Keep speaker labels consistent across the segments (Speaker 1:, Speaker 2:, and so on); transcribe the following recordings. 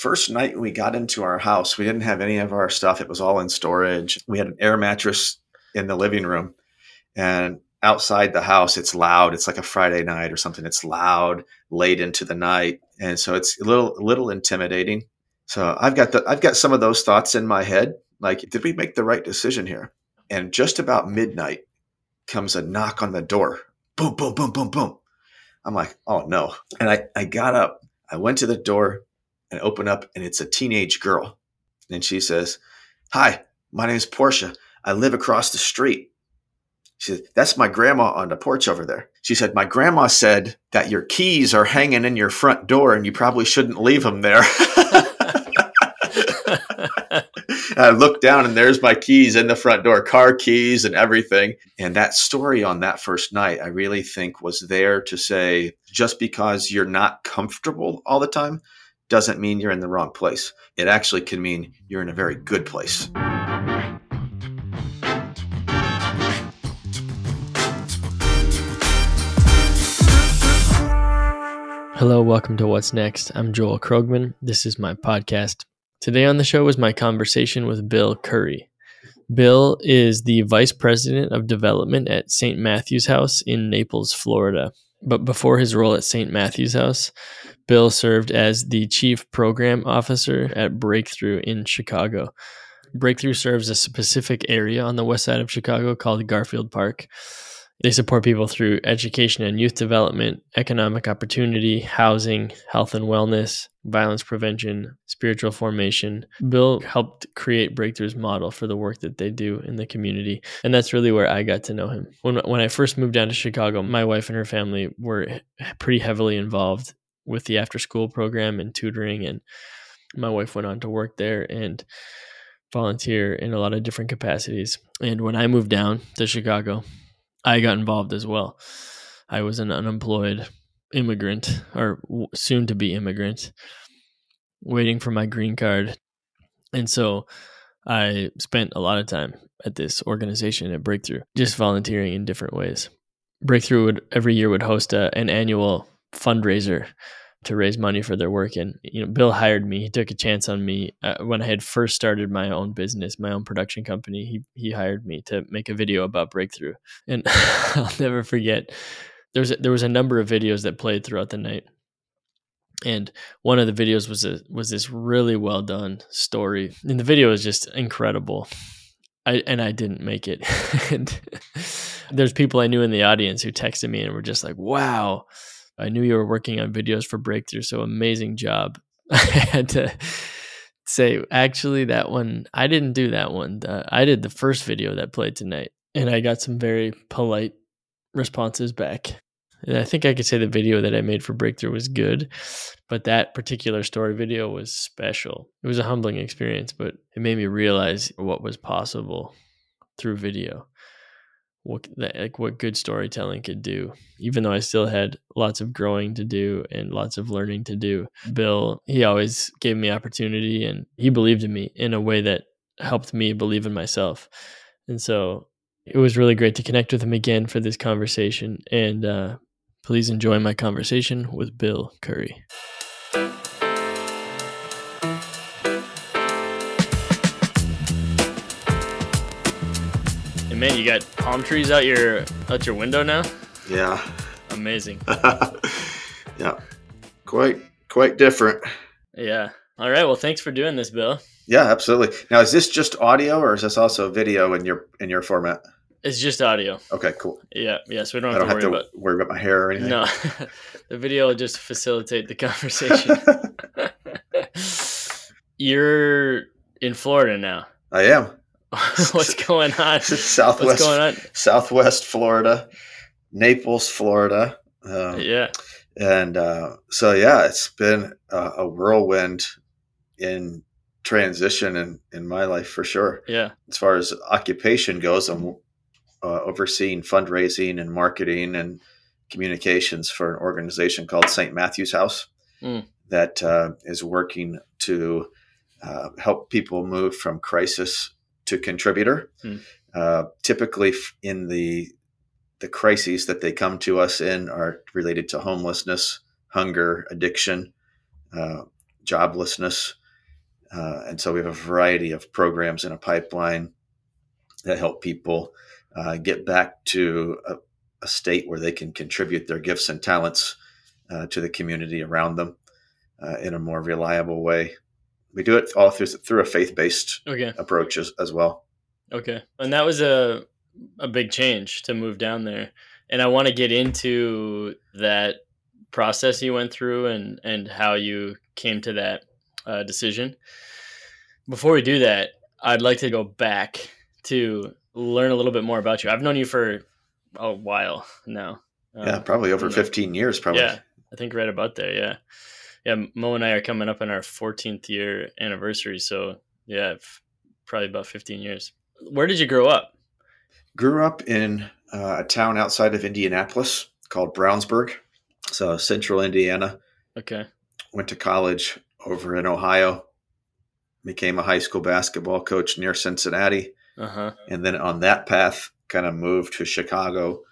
Speaker 1: first night we got into our house, we didn't have any of our stuff. It was all in storage. We had an air mattress in the living room. And outside the house, it's loud. It's like a Friday night or something. It's loud late into the night. And so it's a little a little intimidating. So I've got the I've got some of those thoughts in my head. Like, did we make the right decision here? And just about midnight comes a knock on the door. Boom, boom, boom, boom, boom. I'm like, oh no. And I, I got up, I went to the door and open up, and it's a teenage girl. And she says, Hi, my name is Portia. I live across the street. She said, That's my grandma on the porch over there. She said, My grandma said that your keys are hanging in your front door and you probably shouldn't leave them there. I looked down and there's my keys in the front door, car keys and everything. And that story on that first night, I really think was there to say just because you're not comfortable all the time doesn't mean you're in the wrong place. It actually can mean you're in a very good place.
Speaker 2: Hello, welcome to What's Next. I'm Joel Krogman. This is my podcast. Today on the show is my conversation with Bill Curry. Bill is the Vice President of Development at St. Matthew's House in Naples, Florida. But before his role at St. Matthew's House, Bill served as the Chief Program Officer at Breakthrough in Chicago. Breakthrough serves a specific area on the west side of Chicago called Garfield Park. They support people through education and youth development, economic opportunity, housing, health and wellness, violence prevention, spiritual formation. Bill helped create Breakthrough's model for the work that they do in the community. And that's really where I got to know him. When, when I first moved down to Chicago, my wife and her family were pretty heavily involved with the after school program and tutoring. And my wife went on to work there and volunteer in a lot of different capacities. And when I moved down to Chicago, I got involved as well. I was an unemployed immigrant or soon to be immigrant waiting for my green card. And so I spent a lot of time at this organization at Breakthrough, just volunteering in different ways. Breakthrough would every year would host a, an annual fundraiser to raise money for their work. And you know, Bill hired me. He took a chance on me uh, when I had first started my own business, my own production company. He he hired me to make a video about breakthrough, and I'll never forget. There was a, there was a number of videos that played throughout the night, and one of the videos was a was this really well done story, and the video was just incredible. I and I didn't make it. and there's people I knew in the audience who texted me and were just like, "Wow." I knew you were working on videos for Breakthrough, so amazing job. I had to say, actually, that one, I didn't do that one. Uh, I did the first video that played tonight, and I got some very polite responses back. And I think I could say the video that I made for Breakthrough was good, but that particular story video was special. It was a humbling experience, but it made me realize what was possible through video what like what good storytelling could do. Even though i still had lots of growing to do and lots of learning to do bill he always gave me opportunity and he believed in me in a way that helped me believe in myself. And so it was really great to connect with him again for this conversation and uh, please enjoy my conversation with bill curry man, you got palm trees out your out your window now.
Speaker 1: Yeah.
Speaker 2: Amazing.
Speaker 1: yeah. Quite quite different.
Speaker 2: Yeah. All right. Well, thanks for doing this, Bill.
Speaker 1: Yeah, absolutely. Now, is this just audio, or is this also video in your in your format?
Speaker 2: It's just audio.
Speaker 1: Okay, cool.
Speaker 2: Yeah, yeah. So we don't have, don't to,
Speaker 1: worry
Speaker 2: have to
Speaker 1: about worry about my hair or anything.
Speaker 2: No, the video will just facilitate the conversation. You're in Florida now.
Speaker 1: I am.
Speaker 2: What's going on?
Speaker 1: Southwest. What's going on? Southwest Florida, Naples, Florida.
Speaker 2: Um, yeah.
Speaker 1: And uh, so, yeah, it's been a, a whirlwind in transition in, in my life for sure.
Speaker 2: Yeah.
Speaker 1: As far as occupation goes, I'm uh, overseeing fundraising and marketing and communications for an organization called St. Matthew's House mm. that uh, is working to uh, help people move from crisis to contributor. Hmm. Uh, typically, in the the crises that they come to us in are related to homelessness, hunger, addiction, uh, joblessness. Uh, and so we have a variety of programs in a pipeline that help people uh, get back to a, a, state where they can contribute their gifts and talents uh, to the community around them uh, in a more reliable way. We do it all through through a faith based
Speaker 2: okay.
Speaker 1: approach as, as well.
Speaker 2: Okay, and that was a a big change to move down there, and I want to get into that process you went through and and how you came to that uh, decision. Before we do that, I'd like to go back to learn a little bit more about you. I've known you for a while now.
Speaker 1: Um, yeah, probably over 15 years, probably.
Speaker 2: Yeah, I think right about there. Yeah. Yeah. Mo and I are coming up on our 14th year anniversary. So, yeah, probably about 15 years. Where did you grow up?
Speaker 1: Grew up in uh, a town outside of Indianapolis called Brownsburg. So, central Indiana.
Speaker 2: Okay.
Speaker 1: Went to college over in Ohio. Became a high school basketball coach near Cincinnati
Speaker 2: uh-huh.
Speaker 1: and then on that path, kind of moved to Chicago,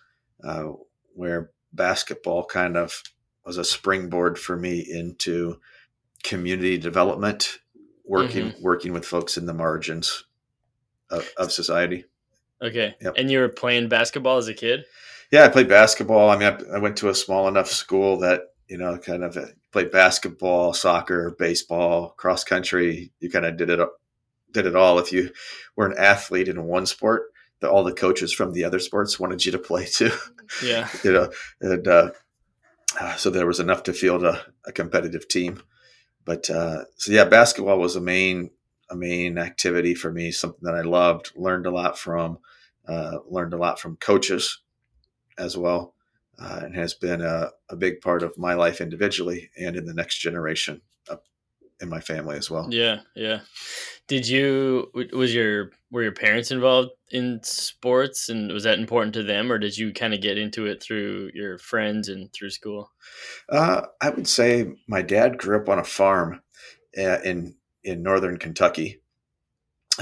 Speaker 1: uh, where basketball kind of was a springboard for me into community development, working mm-hmm. working with folks in the margins of, of society.
Speaker 2: Okay. Yep. And you were playing basketball as a kid?
Speaker 1: Yeah, I played basketball. I mean, I, I went to a small enough school that you know, kind of played basketball, soccer, baseball, cross country. You kind of did it did it all. If you were an athlete in one sport, the, all the coaches from the other sports wanted you to play too.
Speaker 2: Yeah,
Speaker 1: you know, and uh, uh, so there was enough to field a, a competitive team. But uh, so yeah, basketball was a main a main activity for me. Something that I loved, learned a lot from, uh, learned a lot from coaches as well, uh, and has been a, a big part of my life individually and in the next generation in my family as well.
Speaker 2: Yeah, yeah. Did you was your were your parents involved in sports and was that important to them or did you kind of get into it through your friends and through school?
Speaker 1: Uh, I would say my dad grew up on a farm uh, in in northern Kentucky,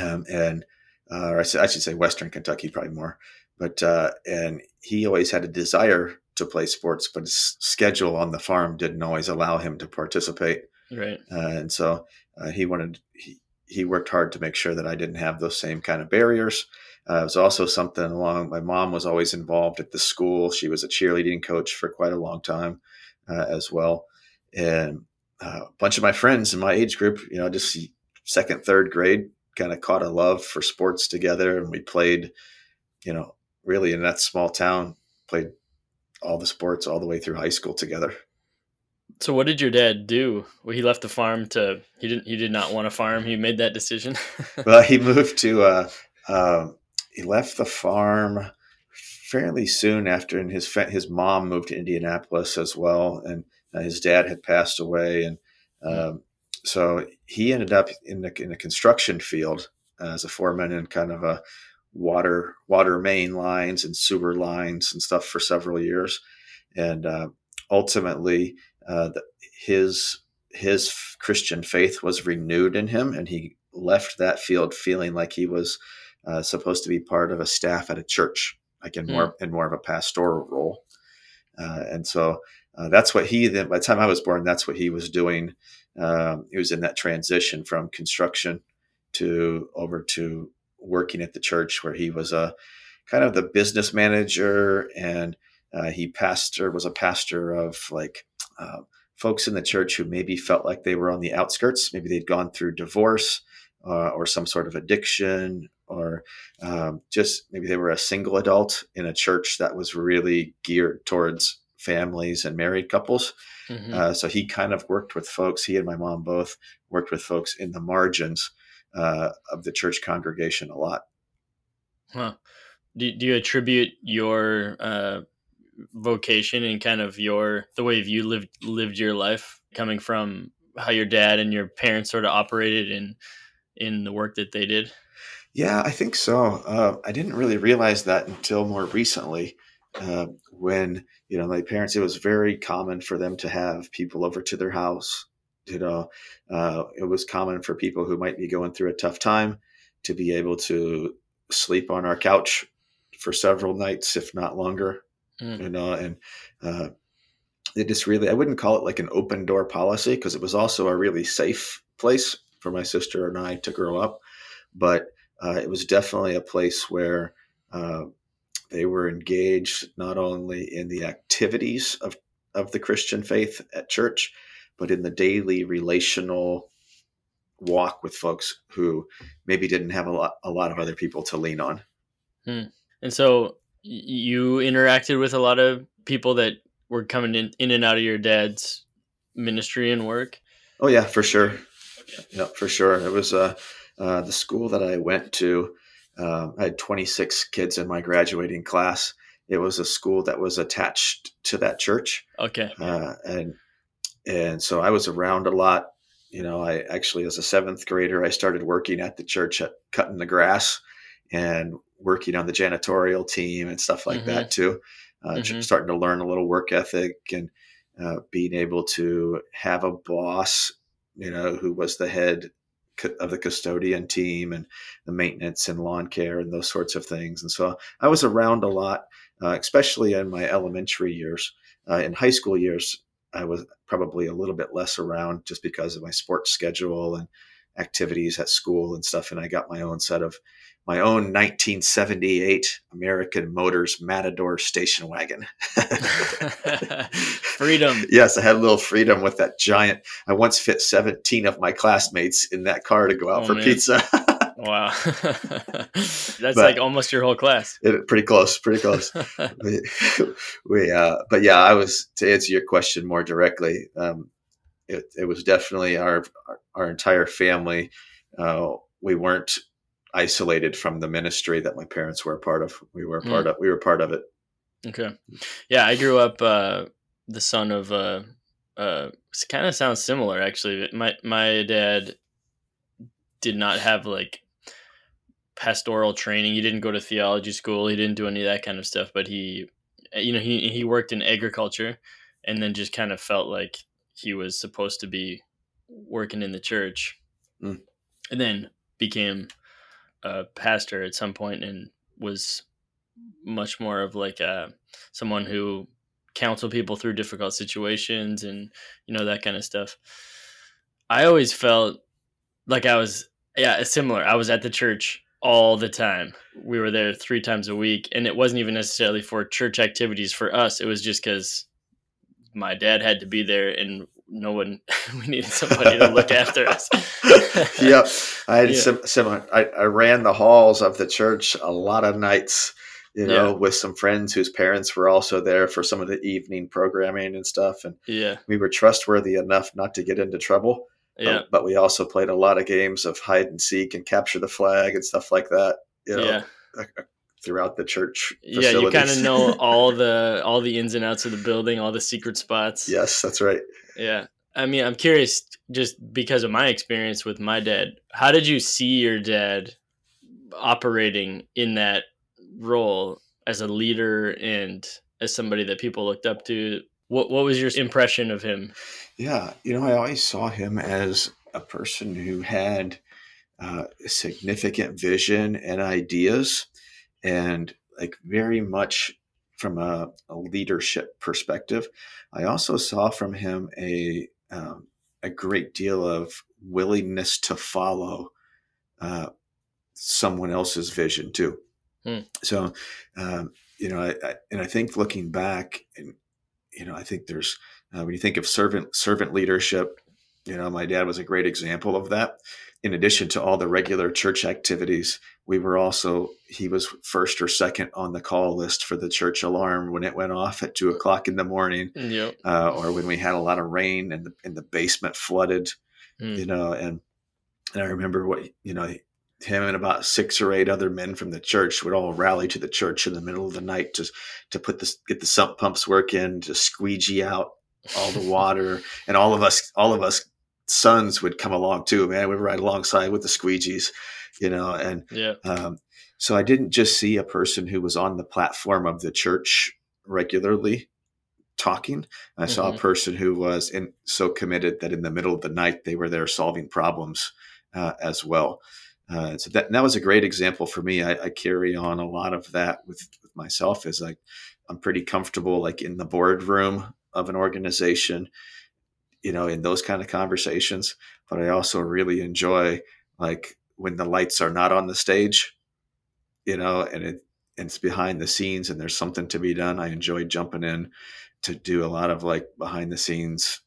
Speaker 1: um, and uh, or I, should say Western Kentucky, probably more. But uh, and he always had a desire to play sports, but his schedule on the farm didn't always allow him to participate.
Speaker 2: Right.
Speaker 1: Uh, and so uh, he wanted he, he worked hard to make sure that I didn't have those same kind of barriers. Uh, it was also something along. My mom was always involved at the school. She was a cheerleading coach for quite a long time uh, as well, and uh, a bunch of my friends in my age group, you know, just second, third grade, kind of caught a love for sports together, and we played, you know, really in that small town, played all the sports all the way through high school together.
Speaker 2: So what did your dad do? Well, he left the farm to he didn't he did not want to farm. He made that decision.
Speaker 1: well, he moved to uh, uh, he left the farm fairly soon after, and his his mom moved to Indianapolis as well, and uh, his dad had passed away, and um, so he ended up in the in a construction field as a foreman in kind of a water water main lines and sewer lines and stuff for several years, and uh, ultimately uh, his his Christian faith was renewed in him, and he left that field feeling like he was uh, supposed to be part of a staff at a church, like in mm. more in more of a pastoral role. Uh, and so uh, that's what he. Then by the time I was born, that's what he was doing. Um, he was in that transition from construction to over to working at the church, where he was a kind of the business manager and uh, he pastor was a pastor of like uh, folks in the church who maybe felt like they were on the outskirts. Maybe they'd gone through divorce uh, or some sort of addiction, or um, just maybe they were a single adult in a church that was really geared towards families and married couples. Mm-hmm. Uh, so he kind of worked with folks. He and my mom both worked with folks in the margins uh, of the church congregation a lot.
Speaker 2: Huh. Do, do you attribute your uh, vocation and kind of your the way you lived lived your life coming from how your dad and your parents sort of operated in in the work that they did?
Speaker 1: Yeah i think so. Uh, i didn't really realize that until more recently uh, when you know my parents it was very common for them to have people over to their house you know uh, it was common for people who might be going through a tough time to be able to sleep on our couch for several nights if not longer mm. you know, and uh, they just really I wouldn't call it like an open door policy because it was also a really safe place for my sister and I to grow up, but uh, it was definitely a place where uh, they were engaged not only in the activities of of the Christian faith at church, but in the daily relational walk with folks who maybe didn't have a lot a lot of other people to lean on.
Speaker 2: Hmm. And so you interacted with a lot of people that were coming in, in and out of your dad's ministry and work.
Speaker 1: Oh yeah, for sure. Okay. Yeah, for sure. It was uh, uh, the school that I went to. Um, I had 26 kids in my graduating class. It was a school that was attached to that church.
Speaker 2: Okay.
Speaker 1: Uh, and and so I was around a lot. You know, I actually, as a seventh grader, I started working at the church at cutting the grass and working on the janitorial team and stuff like mm-hmm. that too. Uh, mm-hmm. Starting to learn a little work ethic and uh, being able to have a boss, you know, who was the head of the custodian team and the maintenance and lawn care and those sorts of things. And so I was around a lot, uh, especially in my elementary years. Uh, in high school years, I was probably a little bit less around just because of my sports schedule and activities at school and stuff. And I got my own set of my own 1978 American Motors Matador station wagon.
Speaker 2: freedom.
Speaker 1: Yes, I had a little freedom with that giant. I once fit 17 of my classmates in that car to go out oh, for man. pizza.
Speaker 2: wow. That's but like almost your whole class.
Speaker 1: It, pretty close, pretty close. we, we uh, but yeah, I was to answer your question more directly. Um, it, it was definitely our, our, entire family. Uh, we weren't isolated from the ministry that my parents were a part of. We were part mm. of we were part of it.
Speaker 2: Okay. Yeah, I grew up uh, the son of uh uh kind of sounds similar actually. My my dad did not have like pastoral training. He didn't go to theology school. He didn't do any of that kind of stuff, but he you know, he he worked in agriculture and then just kind of felt like he was supposed to be working in the church. Mm. And then became a pastor at some point and was much more of like a uh, someone who counsel people through difficult situations and you know that kind of stuff. I always felt like I was yeah, similar. I was at the church all the time. We were there 3 times a week and it wasn't even necessarily for church activities for us. It was just cuz my dad had to be there and no one we needed somebody to look after us
Speaker 1: yep i had yeah. sim- similar I, I ran the halls of the church a lot of nights you know yeah. with some friends whose parents were also there for some of the evening programming and stuff and
Speaker 2: yeah
Speaker 1: we were trustworthy enough not to get into trouble
Speaker 2: yeah.
Speaker 1: But, but we also played a lot of games of hide and seek and capture the flag and stuff like that you know,
Speaker 2: yeah
Speaker 1: throughout the church.
Speaker 2: Facilities. Yeah, you kind of know all the all the ins and outs of the building, all the secret spots.
Speaker 1: Yes, that's right.
Speaker 2: Yeah. I mean, I'm curious just because of my experience with my dad. How did you see your dad operating in that role as a leader and as somebody that people looked up to? What what was your impression of him?
Speaker 1: Yeah, you know, I always saw him as a person who had uh, significant vision and ideas, and like very much from a, a leadership perspective. I also saw from him a um, a great deal of willingness to follow uh, someone else's vision too. Hmm. So, um, you know, I, I, and I think looking back, and you know, I think there's uh, when you think of servant servant leadership, you know, my dad was a great example of that in addition to all the regular church activities, we were also, he was first or second on the call list for the church alarm when it went off at two o'clock in the morning.
Speaker 2: Yep.
Speaker 1: Uh, or when we had a lot of rain and the, and the basement flooded, mm. you know, and, and I remember what, you know, him and about six or eight other men from the church would all rally to the church in the middle of the night to, to put this, get the sump pumps working, to squeegee out all the water and all of us, all of us sons would come along too, man. We'd ride alongside with the squeegees, you know, and
Speaker 2: yeah.
Speaker 1: Um, so I didn't just see a person who was on the platform of the church regularly talking. I mm-hmm. saw a mm-hmm. person who was in, so committed that in the middle of the night they were there solving problems uh, as well. Uh, so that, that was a great example for me. I, I carry on a lot of that with, with myself as I, I'm pretty comfortable like in the boardroom of an organization, you know, in those kind of conversations. But I also really enjoy like when the lights are not on the stage, you know, and it and it's behind the scenes and there's something to be done. I enjoy jumping in to do a lot of like behind the scenes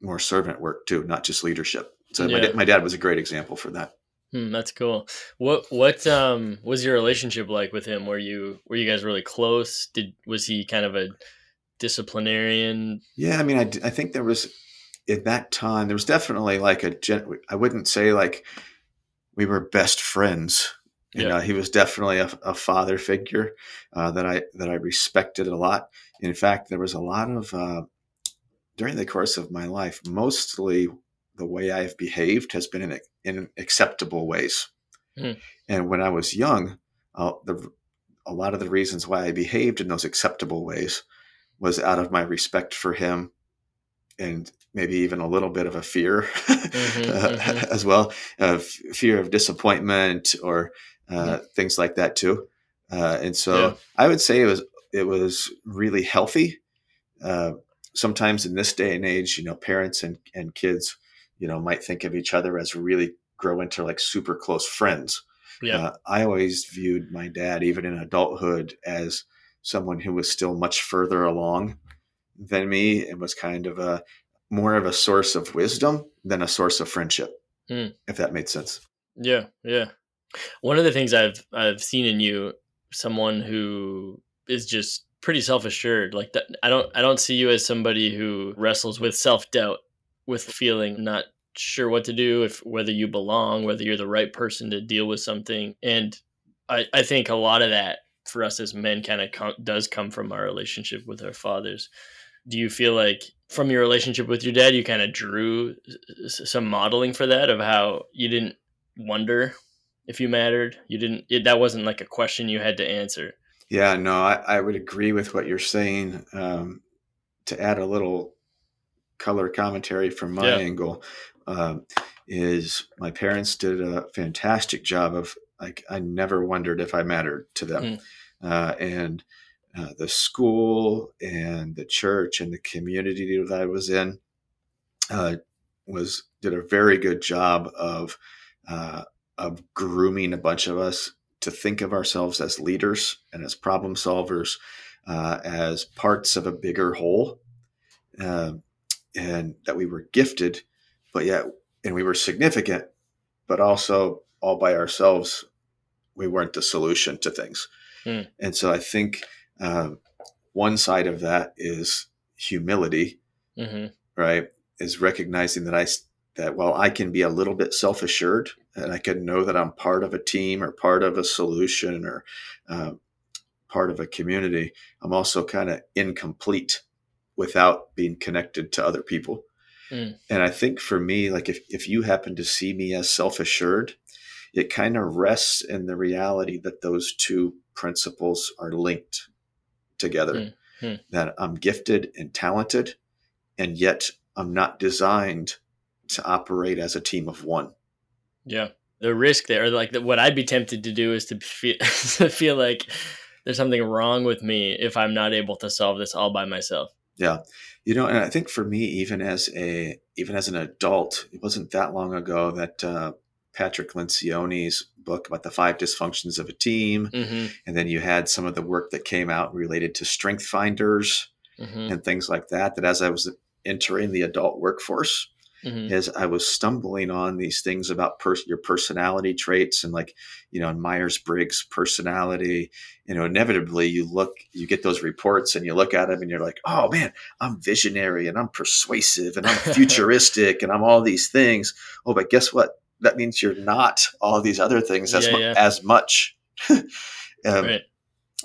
Speaker 1: more servant work too, not just leadership. So yeah. my, my dad was a great example for that.
Speaker 2: Hmm, that's cool. What what um was your relationship like with him? Were you were you guys really close? Did was he kind of a disciplinarian?
Speaker 1: Yeah, I mean, I, I think there was in that time there was definitely like a gen, I wouldn't say like we were best friends. You yeah. know, he was definitely a, a father figure uh, that I that I respected a lot. In fact, there was a lot of uh, during the course of my life, mostly the way I've behaved has been in, in acceptable ways. Mm. And when I was young, uh, the, a lot of the reasons why I behaved in those acceptable ways was out of my respect for him and maybe even a little bit of a fear mm-hmm, uh, mm-hmm. as well of fear of disappointment or uh, mm-hmm. things like that too. Uh, and so yeah. I would say it was it was really healthy. Uh, sometimes in this day and age, you know, parents and, and kids you know might think of each other as really grow into like super close friends. Yeah. Uh, I always viewed my dad, even in adulthood, as someone who was still much further along than me and was kind of a more of a source of wisdom than a source of friendship. Mm. If that made sense.
Speaker 2: Yeah, yeah. One of the things I've I've seen in you, someone who is just pretty self assured. Like that, I don't I don't see you as somebody who wrestles with self doubt with feeling not sure what to do, if whether you belong, whether you're the right person to deal with something. And I, I think a lot of that for us as men kind of com- does come from our relationship with our fathers. Do you feel like from your relationship with your dad, you kind of drew some modeling for that of how you didn't wonder if you mattered? You didn't, it, that wasn't like a question you had to answer.
Speaker 1: Yeah, no, I, I would agree with what you're saying. Um, to add a little color commentary from my yeah. angle um, is my parents did a fantastic job of like I never wondered if I mattered to them, mm. uh, and uh, the school and the church and the community that I was in uh, was did a very good job of uh, of grooming a bunch of us to think of ourselves as leaders and as problem solvers, uh, as parts of a bigger whole. Um, and that we were gifted, but yet, and we were significant, but also all by ourselves, we weren't the solution to things. Mm. And so I think um, one side of that is humility, mm-hmm. right? Is recognizing that I that while I can be a little bit self assured and I can know that I'm part of a team or part of a solution or uh, part of a community, I'm also kind of incomplete without being connected to other people. Mm. And I think for me, like if, if you happen to see me as self assured, it kind of rests in the reality that those two principles are linked together. Mm. Mm. That I'm gifted and talented, and yet I'm not designed to operate as a team of one.
Speaker 2: Yeah. The risk there, like the, what I'd be tempted to do is to feel, to feel like there's something wrong with me if I'm not able to solve this all by myself.
Speaker 1: Yeah. You know, and I think for me, even as a even as an adult, it wasn't that long ago that uh, Patrick Lencioni's book about the five dysfunctions of a team, mm-hmm. and then you had some of the work that came out related to strength finders mm-hmm. and things like that. That as I was entering the adult workforce, mm-hmm. as I was stumbling on these things about pers- your personality traits and like, you know, Myers Briggs personality, you know, inevitably you look, you get those reports and you look at them and you're like, oh man, I'm visionary and I'm persuasive and I'm futuristic and I'm all these things. Oh, but guess what? That means you're not all these other things as, yeah, mu- as much. um, right.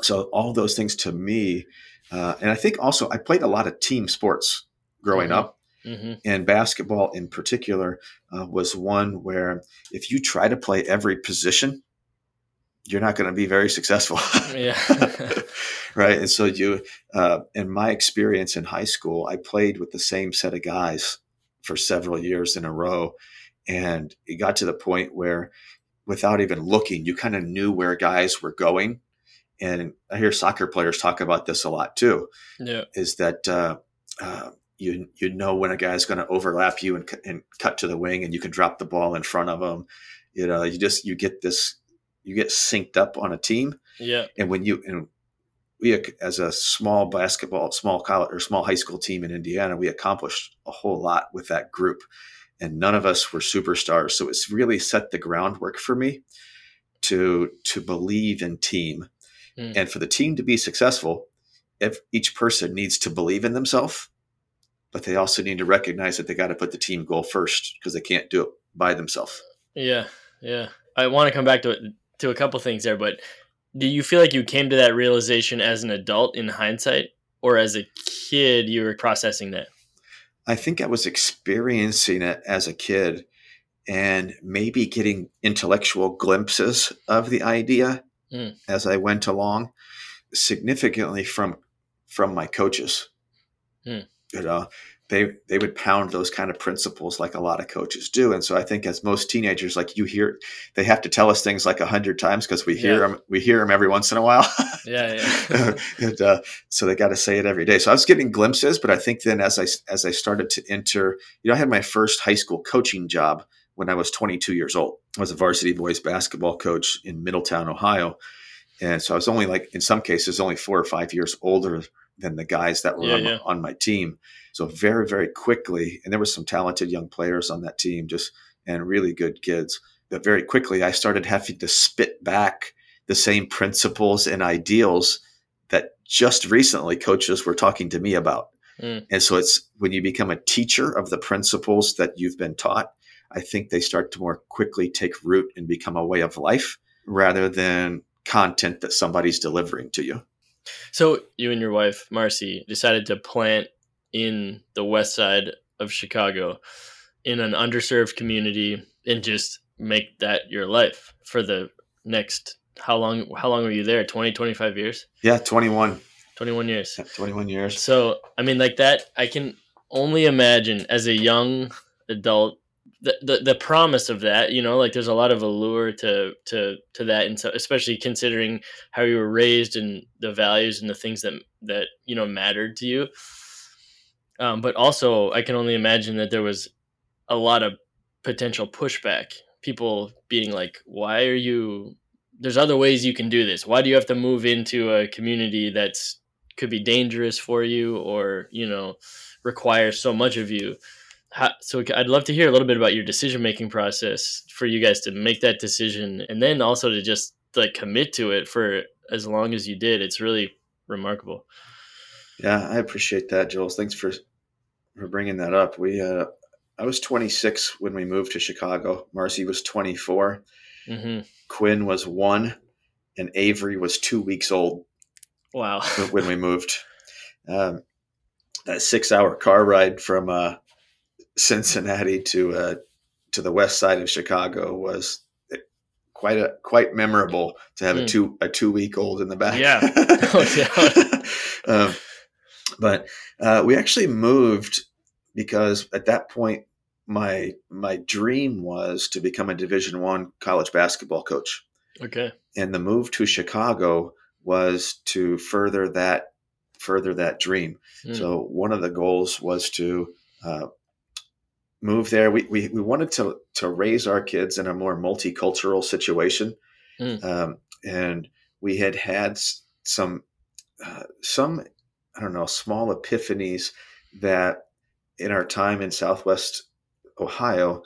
Speaker 1: So all those things to me, uh, and I think also I played a lot of team sports growing mm-hmm. up. Mm-hmm. And basketball, in particular, uh, was one where if you try to play every position, you're not going to be very successful. yeah. right. And so, you, uh, in my experience in high school, I played with the same set of guys for several years in a row. And it got to the point where, without even looking, you kind of knew where guys were going and I hear soccer players talk about this a lot too.
Speaker 2: Yeah.
Speaker 1: Is that uh, uh, you you know when a guy's going to overlap you and, and cut to the wing, and you can drop the ball in front of him. You know, you just you get this you get synced up on a team,
Speaker 2: Yeah.
Speaker 1: and when you and we as a small basketball small college or small high school team in Indiana, we accomplished a whole lot with that group, and none of us were superstars. So it's really set the groundwork for me to to believe in team,
Speaker 2: Mm.
Speaker 1: and for the team to be successful, if each person needs to believe in themselves, but they also need to recognize that they got to put the team goal first because they can't do it by themselves.
Speaker 2: Yeah. Yeah. I want to come back to it, to a couple things there, but do you feel like you came to that realization as an adult in hindsight, or as a kid you were processing that?
Speaker 1: I think I was experiencing it as a kid and maybe getting intellectual glimpses of the idea
Speaker 2: Mm.
Speaker 1: as I went along, significantly from from my coaches.
Speaker 2: Mm.
Speaker 1: You know, they they would pound those kind of principles like a lot of coaches do, and so I think as most teenagers, like you hear, they have to tell us things like a hundred times because we hear
Speaker 2: Yeah.
Speaker 1: them. We hear them every once in a while.
Speaker 2: Yeah. Yeah.
Speaker 1: and, uh, so they got to say it every day. So I was getting glimpses, but I think then as I as I started to enter, you know, I had my first high school coaching job when I was 22 years old. I was a varsity boys basketball coach in Middletown, Ohio, and so I was only like in some cases only four or five years older than the guys that were
Speaker 2: Yeah,
Speaker 1: on, on my team. So very very quickly, and there were some talented young players on that team, just and really good kids. But very quickly, I started having to spit back the same principles and ideals that just recently coaches were talking to me about.
Speaker 2: Mm.
Speaker 1: And so it's when you become a teacher of the principles that you've been taught, I think they start to more quickly take root and become a way of life rather than content that somebody's delivering to you.
Speaker 2: So you and your wife Marcy decided to plant in the west side of Chicago in an underserved community and just make that your life for the next how long how long were you there? 20 25 years?
Speaker 1: Yeah, 21.
Speaker 2: 21 years.
Speaker 1: 21 years.
Speaker 2: so i mean like that i can only imagine as a young adult the, the, the promise of that you know like there's a lot of allure to to to that. And so especially considering how you were raised and the values and the things that that you know mattered to you um, but also i can only imagine that there was a lot of potential pushback. People being like why are you there's other ways you can do this. Why do you have to move into a community that's could be dangerous for you or you know requires so much of you? How, so i'd love to hear a little bit about your decision making process for you guys to make that decision and then also to just like commit to it for as long as you did. It's really remarkable.
Speaker 1: Yeah, I appreciate that, Jules. Thanks for for bringing that up. We uh I was 26 when we moved to Chicago. Marcy was 24.
Speaker 2: hmm
Speaker 1: Quinn was 1 and Avery was 2 weeks old
Speaker 2: wow
Speaker 1: when we moved. Um, that six hour car ride from uh, Cincinnati to uh, to the west side of Chicago was quite a quite memorable to have a
Speaker 2: Mm.
Speaker 1: two a two week old in the back.
Speaker 2: Yeah. No doubt.
Speaker 1: um, but uh, we actually moved because at that point my my dream was to become a Division One college basketball coach
Speaker 2: okay
Speaker 1: and the move to Chicago was to further that further that dream.
Speaker 2: Mm.
Speaker 1: So one of the goals was to uh, move there. We, we we wanted to to raise our kids in a more multicultural situation,
Speaker 2: Mm.
Speaker 1: um, and we had had some uh, some I don't know small epiphanies that in our time in Southwest Ohio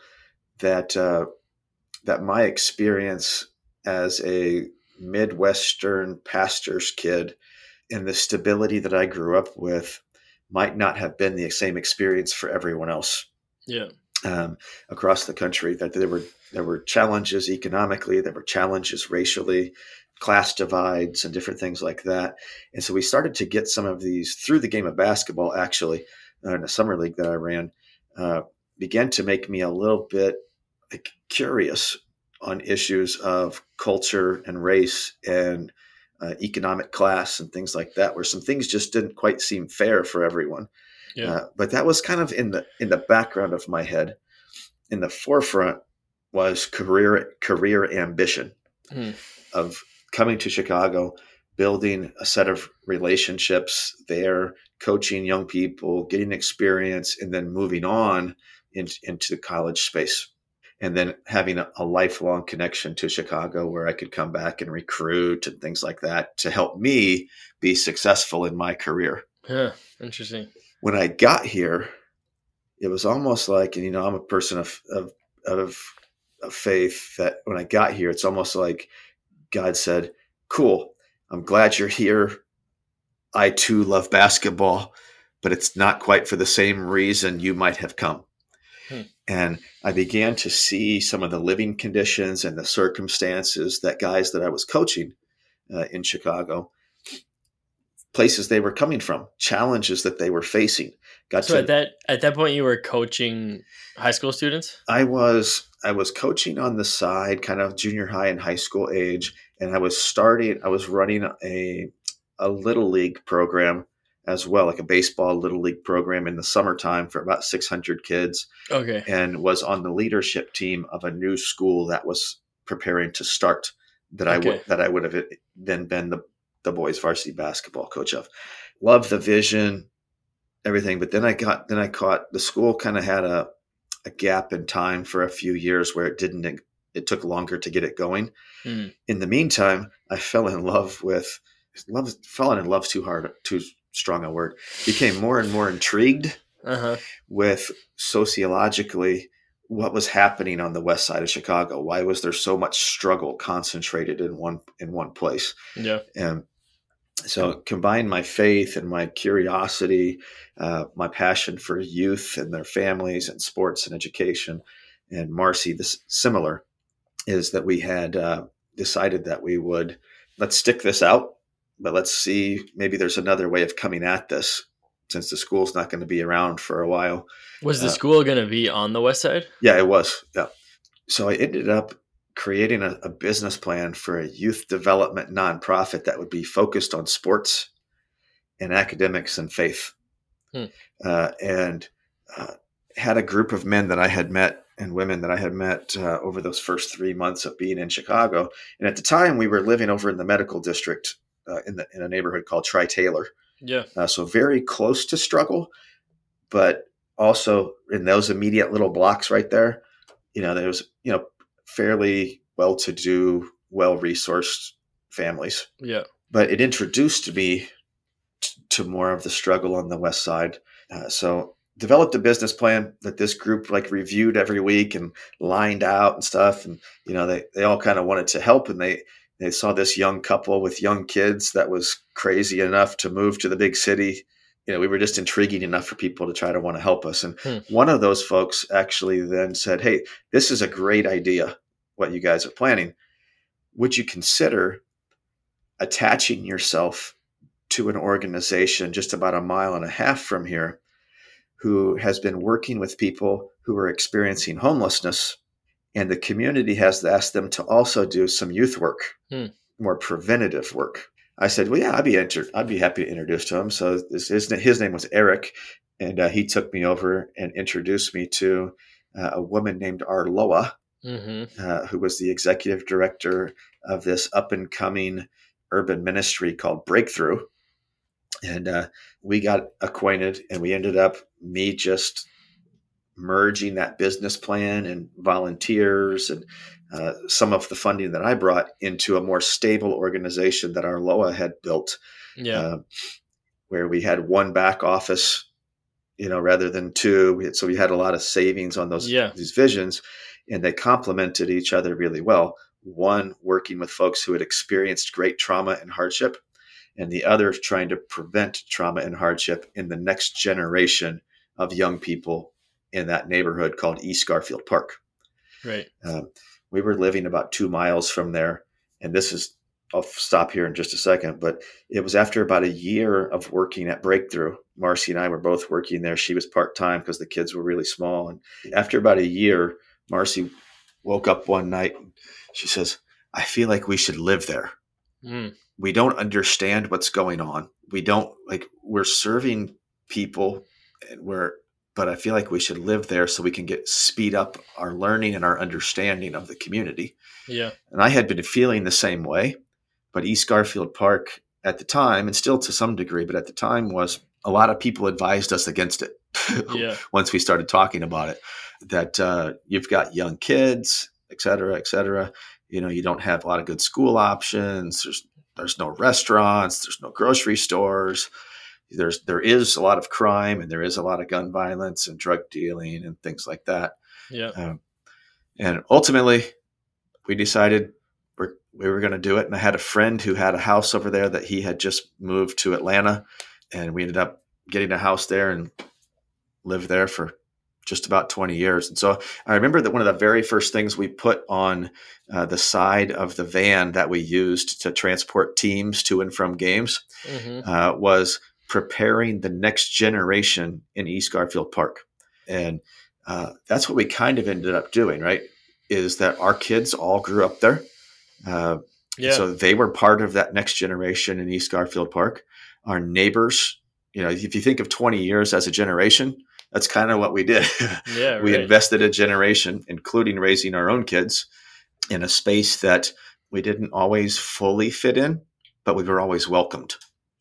Speaker 1: that uh, that my experience as a Midwestern pastor's kid and the stability that I grew up with might not have been the same experience for everyone else
Speaker 2: yeah
Speaker 1: um, across the country. That there were there were challenges economically, there were challenges racially, class divides, and different things like that. And so we started to get some of these through the game of basketball. Actually, uh, in a summer league that I ran, uh, began to make me a little bit like curious on issues of culture and race and uh, economic class and things like that, where some things just didn't quite seem fair for everyone.
Speaker 2: Yeah.
Speaker 1: Uh, but that was kind of in the in the background of my head. In the forefront was career career ambition
Speaker 2: Hmm.
Speaker 1: of coming to Chicago, building a set of relationships there, coaching young people, getting experience, and then moving on in, into the college space. And then having a, a lifelong connection to Chicago where I could come back and recruit and things like that to help me be successful in my career.
Speaker 2: Yeah, interesting.
Speaker 1: When I got here, it was almost like, and you know, I'm a person of, of, of, of faith that when I got here, it's almost like God said, Cool, I'm glad you're here. I too love basketball, but it's not quite for the same reason you might have come. Hmm. And I began to see some of the living conditions and the circumstances that guys that I was coaching uh, in Chicago, places they were coming from, challenges that they were facing.
Speaker 2: Got so to, at that at that point, you were coaching high school students.
Speaker 1: I was I was coaching on the side, kind of junior high and high school age, and I was starting. I was running a a little league program as well, like a baseball little league program in the summertime for about 600 kids.
Speaker 2: Okay.
Speaker 1: And was on the leadership team of a new school that was preparing to start that okay. I would that I would have then been the the boys varsity basketball coach of. Love the vision, everything, but then I got then I caught the school kind of had a a gap in time for a few years where it didn't it took longer to get it going. Mm. In the meantime, I fell in love with love falling in love too hard too strong a word became more and more intrigued uh-huh. with sociologically what was happening on the west side of Chicago. Why was there so much struggle concentrated in one in one place?
Speaker 2: Yeah,
Speaker 1: and so combine my faith and my curiosity, uh, my passion for youth and their families and sports and education, and Marcy, this similar is that we had uh, decided that we would let's stick this out, but let's see maybe there's another way of coming at this since the school's not going to be around for a while.
Speaker 2: Was the uh, school going to be on the west side?
Speaker 1: Yeah, it was. Yeah. So I ended up creating a, a business plan for a youth development nonprofit that would be focused on sports and academics and faith. Hmm. Uh, and uh, had a group of men that I had met and women that I had met uh, over those first three months of being in Chicago. And at the time, we were living over in the medical district uh, in the in a neighborhood called Tri Taylor.
Speaker 2: Yeah.
Speaker 1: Uh, so very close to struggle, but also in those immediate little blocks right there, you know, there was you know fairly well to do, well resourced families.
Speaker 2: Yeah.
Speaker 1: But it introduced me t- to more of the struggle on the west side. Uh, so developed a business plan that this group like reviewed every week and lined out and stuff and you know they, they all kind of wanted to help and they they saw this young couple with young kids that was crazy enough to move to the big city you know we were just intriguing enough for people to try to want to help us and hmm. one of those folks actually then said hey this is a great idea what you guys are planning would you consider attaching yourself to an organization just about a mile and a half from here who has been working with people who are experiencing homelessness. And the community has asked them to also do some youth work, hmm. more preventative work. I said, "Well, yeah, I'd be inter- I'd be happy to introduce to him." So this, his, his name was Eric, and uh, he took me over and introduced me to uh, a woman named Arloa, mm-hmm. uh, who was the executive director of this up and coming urban ministry called Breakthrough and uh, we got acquainted and we ended up me just merging that business plan and volunteers and uh, some of the funding that I brought into a more stable organization that Arloa had built.
Speaker 2: Yeah. Uh,
Speaker 1: where we had one back office, you know, rather than two. We had, so we had a lot of savings on those
Speaker 2: yeah.
Speaker 1: these visions, and they complemented each other really well. One working with folks who had experienced great trauma and hardship, and the other trying to prevent trauma and hardship in the next generation of young people in that neighborhood called East Garfield Park.
Speaker 2: Right.
Speaker 1: Um, we were living about two miles from there, and this is I'll stop here in just a second, but it was after about a year of working at Breakthrough. Marcy and I were both working there. She was part time because the kids were really small. And after about a year, Marcy woke up one night and she says, I feel like we should live there. Mm we don't understand what's going on. We don't like we're serving people and we're but I feel like we should live there so we can get speed up our learning and our understanding of the community.
Speaker 2: Yeah.
Speaker 1: And I had been feeling the same way, but East Garfield Park at the time, and still to some degree, but at the time was a lot of people advised us against it.
Speaker 2: Yeah.
Speaker 1: Once we started talking about it, that uh, you've got young kids, et cetera, et cetera. You know, you don't have a lot of good school options. There's there's no restaurants. There's no grocery stores. There's there is a lot of crime and there is a lot of gun violence and drug dealing and things like that.
Speaker 2: Yeah.
Speaker 1: Um, and ultimately, we decided we're, we were going to do it. And I had a friend who had a house over there that he had just moved to Atlanta, and we ended up getting a house there and lived there for just about 20 years. And so I remember that one of the very first things we put on uh, the side of the van that we used to transport teams to and from games
Speaker 2: hmm
Speaker 1: uh, was preparing the next generation in East Garfield Park. And uh, that's what we kind of ended up doing, right? Is that our kids all grew up there. Uh,
Speaker 2: Yeah.
Speaker 1: so they were part of that next generation in East Garfield Park. Our neighbors, you know, if you think of 20 years as a generation, that's kind of what we did.
Speaker 2: yeah.
Speaker 1: we
Speaker 2: right.
Speaker 1: invested a generation, including raising our own kids, in a space that we didn't always fully fit in, but we were always welcomed,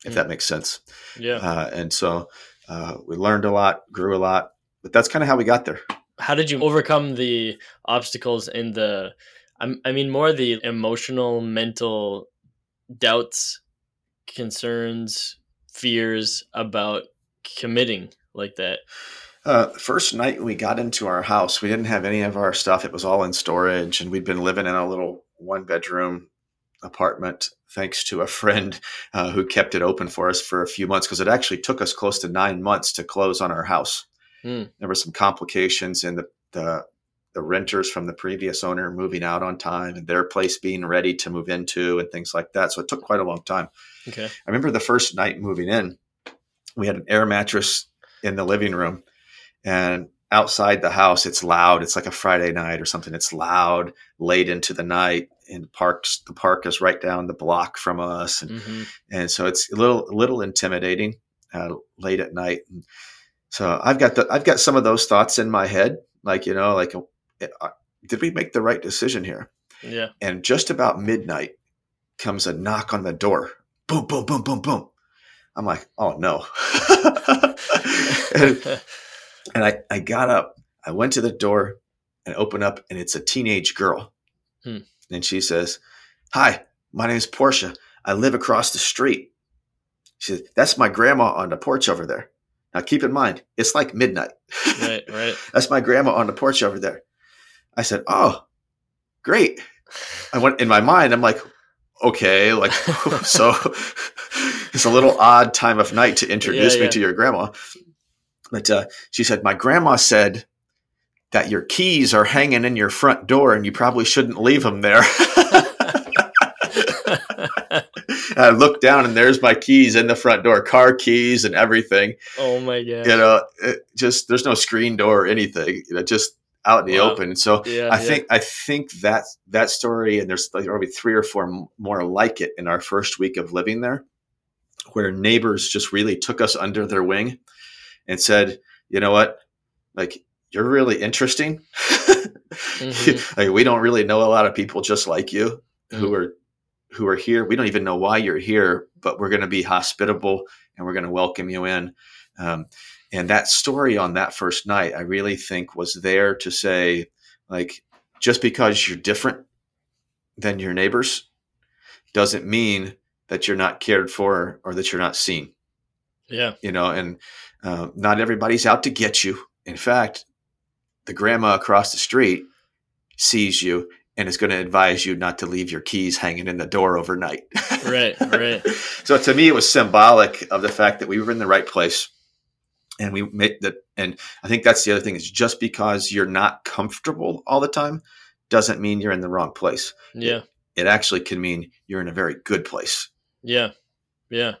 Speaker 1: if
Speaker 2: Mm.
Speaker 1: that makes sense.
Speaker 2: yeah.
Speaker 1: Uh, and so uh, we learned a lot, grew a lot, but that's kind of how we got there.
Speaker 2: how did you overcome the obstacles in the I'm- i mean more the emotional mental doubts concerns fears about committing like that
Speaker 1: Uh, first night we got into our house, we didn't have any of our stuff. It was all in storage, and we'd been living in a little one bedroom apartment thanks to a friend uh, who kept it open for us for a few months because it actually took us close to nine months to close on our house.
Speaker 2: Hmm.
Speaker 1: There were some complications in the, the the renters from the previous owner moving out on time and their place being ready to move into and things like that. So it took quite a long time.
Speaker 2: okay
Speaker 1: I remember the first night moving in, we had an air mattress in the living room, and outside the house, it's loud. It's like a Friday night or something. It's loud late into the night, and parks the park is right down the block from us, and,
Speaker 2: hmm
Speaker 1: and so it's a little a little intimidating uh, late at night. And so I've got the I've got some of those thoughts in my head, like you know, like uh, did we make the right decision here?
Speaker 2: yeah
Speaker 1: and just about midnight comes a knock on the door boom boom boom boom boom i'm like oh no and, I, I got up i went to the door and opened up and it's a teenage girl
Speaker 2: Hmm.
Speaker 1: and she says hi my name is portia i live across the street she says that's my grandma on the porch over there now keep in mind it's like midnight
Speaker 2: right right
Speaker 1: that's my grandma on the porch over there i said oh great I went in my mind. I'm like, okay, like so. it's a little odd time of night to introduce
Speaker 2: Yeah,
Speaker 1: me to your grandma. But uh, she said, my grandma said that your keys are hanging in your front door, and you probably shouldn't leave them there. I looked down, and there's my keys in the front door, car keys and everything.
Speaker 2: oh my god
Speaker 1: You know, it just there's no screen door or anything. You know, just out in the
Speaker 2: Wow.
Speaker 1: open. So
Speaker 2: yeah
Speaker 1: I
Speaker 2: yeah.
Speaker 1: think I think that that story, and there's like probably three or four more like it in our first week of living there, where neighbors just really took us under their wing and said, "You know what? Like you're really interesting.
Speaker 2: Mhm.
Speaker 1: like, we don't really know a lot of people just like you
Speaker 2: Mm.
Speaker 1: who are who are here. We don't even know why you're here, but we're going to be hospitable and we're going to welcome you in." Um, and that story on that first night, I really think was there to say, like, just because you're different than your neighbors doesn't mean that you're not cared for or that you're not seen
Speaker 2: yeah
Speaker 1: you know and uh, not everybody's out to get you. In fact the grandma across the street sees you and is going to advise you not to leave your keys hanging in the door overnight.
Speaker 2: Right right.
Speaker 1: So to me it was symbolic of the fact that we were in the right place and we made that and i think that's the other thing is just because you're not comfortable all the time doesn't mean you're in the wrong place.
Speaker 2: Yeah.
Speaker 1: It actually can mean you're in a very good place.
Speaker 2: Yeah. Yeah.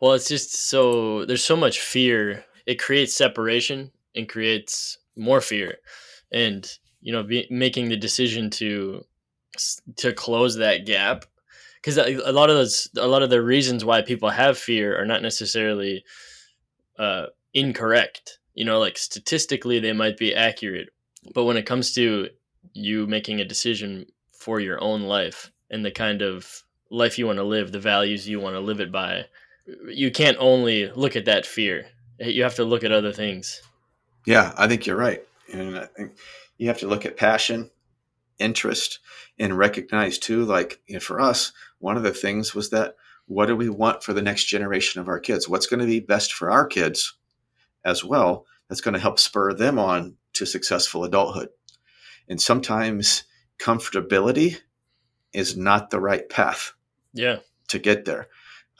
Speaker 2: Well, it's just so there's so much fear. It creates separation and creates more fear. And, you know, be, making the decision to to close that gap cuz a lot of those a lot of the reasons why people have fear are not necessarily uh incorrect. You know, like statistically they might be accurate. But when it comes to you making a decision for your own life and the kind of life you want to live, the values you want to live it by, you can't only look at that fear. Eh, you have to look at other things.
Speaker 1: Yeah, I think you're right. And I think you have to look at passion, interest, and recognize too, like you know, for us, one of the things was that what do we want for the next generation of our kids? What's going to be best for our kids as well? That's going to help spur them on to successful adulthood. And sometimes comfortability is not the right path.
Speaker 2: Yeah.
Speaker 1: To get there.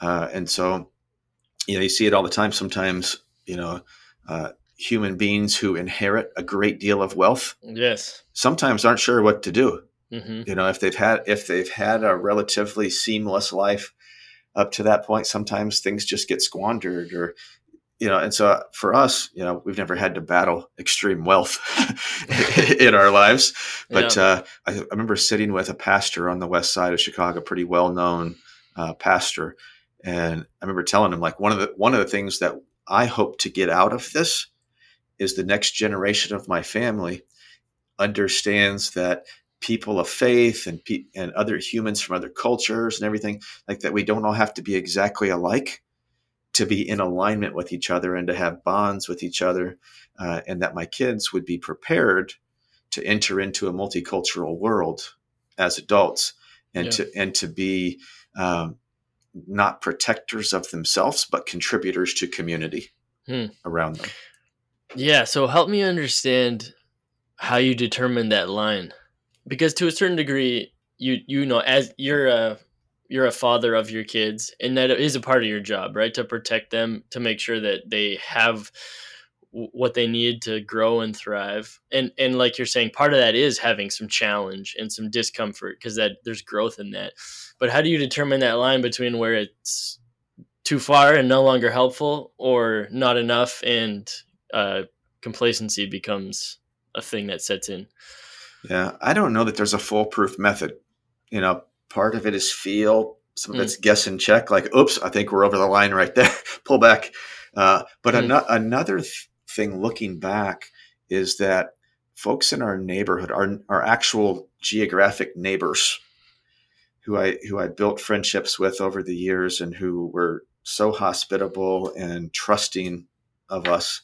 Speaker 1: Uh, and so, you know, you see it all the time. Sometimes, you know, uh, human beings who inherit a great deal of wealth,
Speaker 2: yes,
Speaker 1: sometimes aren't sure what to do.
Speaker 2: hmm
Speaker 1: You know, if they've had if they've had a relatively seamless life up to that point, sometimes things just get squandered or you know, and so for us, you know, we've never had to battle extreme wealth in our lives. But
Speaker 2: Yeah.
Speaker 1: uh, I, I remember sitting with a pastor on the west side of Chicago, pretty well known uh, pastor, and I remember telling him like one of the one of the things that I hope to get out of this is the next generation of my family understands that people of faith and pe- and other humans from other cultures and everything like that we don't all have to be exactly alike to be in alignment with each other and to have bonds with each other uh, and that my kids would be prepared to enter into a multicultural world as adults and
Speaker 2: Yeah.
Speaker 1: to and to be um, not protectors of themselves but contributors to community
Speaker 2: Hmm.
Speaker 1: around them
Speaker 2: Yeah, so help me understand how you determine that line. Because to a certain degree, you you know as you're a you're a father of your kids and that is a part of your job, right? To protect them, to make sure that they have what they need to grow and thrive. And and like you're saying part of that is having some challenge and some discomfort because that there's growth in that. But how do you determine that line between where it's too far and no longer helpful or not enough and uh, complacency becomes a thing that sets in.
Speaker 1: Yeah, I don't know that there's a foolproof method. You know, part of it is feel, some of
Speaker 2: Mm.
Speaker 1: it's guess and check. Like, oops, I think we're over the line right there. Pull back. Uh, but
Speaker 2: Mm.
Speaker 1: ano- another th- thing, looking back, is that folks in our neighborhood, our our actual geographic neighbors, who I who I built friendships with over the years, and who were so hospitable and trusting of us,